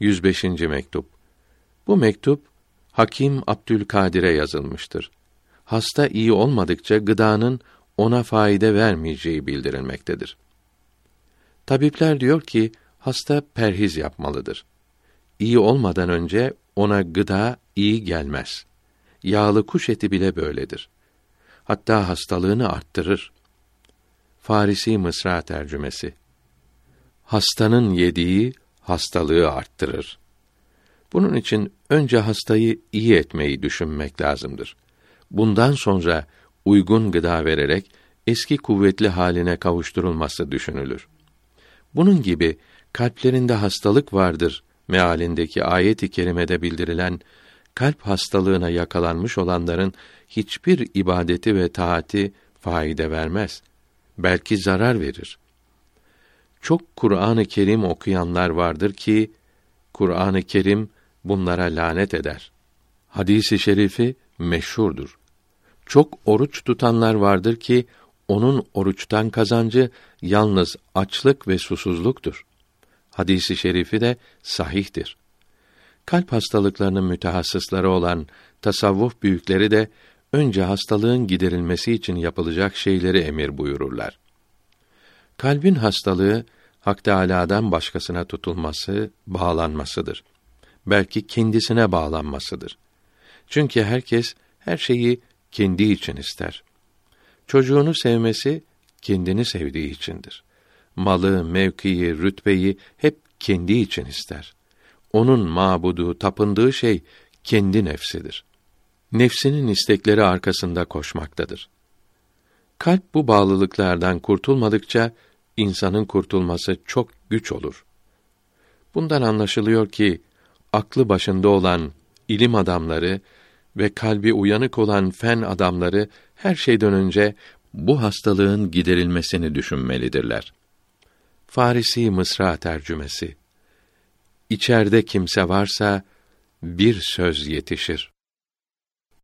105. mektup. Bu mektup Hakim Abdülkadir'e yazılmıştır. Hasta iyi olmadıkça gıdanın ona fayda vermeyeceği bildirilmektedir. Tabipler diyor ki hasta perhiz yapmalıdır. İyi olmadan önce ona gıda iyi gelmez. Yağlı kuş eti bile böyledir. Hatta hastalığını arttırır. Farisi Mısra tercümesi. Hastanın yediği hastalığı arttırır. Bunun için önce hastayı iyi etmeyi düşünmek lazımdır. Bundan sonra uygun gıda vererek eski kuvvetli haline kavuşturulması düşünülür. Bunun gibi kalplerinde hastalık vardır mealindeki ayet-i kerimede bildirilen kalp hastalığına yakalanmış olanların hiçbir ibadeti ve taati faide vermez. Belki zarar verir. Çok Kur'an-ı Kerim okuyanlar vardır ki Kur'an-ı Kerim bunlara lanet eder. Hadisi şerifi meşhurdur. Çok oruç tutanlar vardır ki onun oruçtan kazancı yalnız açlık ve susuzluktur. Hadisi şerifi de sahihtir. Kalp hastalıklarının mütehassısları olan tasavvuf büyükleri de önce hastalığın giderilmesi için yapılacak şeyleri emir buyururlar. Kalbin hastalığı Hak Teâlâ'dan başkasına tutulması, bağlanmasıdır. Belki kendisine bağlanmasıdır. Çünkü herkes her şeyi kendi için ister. Çocuğunu sevmesi kendini sevdiği içindir. Malı, mevkiyi, rütbeyi hep kendi için ister. Onun mabudu, tapındığı şey kendi nefsidir. Nefsinin istekleri arkasında koşmaktadır. Kalp bu bağlılıklardan kurtulmadıkça insanın kurtulması çok güç olur. Bundan anlaşılıyor ki aklı başında olan ilim adamları ve kalbi uyanık olan fen adamları her şeyden önce bu hastalığın giderilmesini düşünmelidirler. Farisi Mısra tercümesi İçeride kimse varsa bir söz yetişir.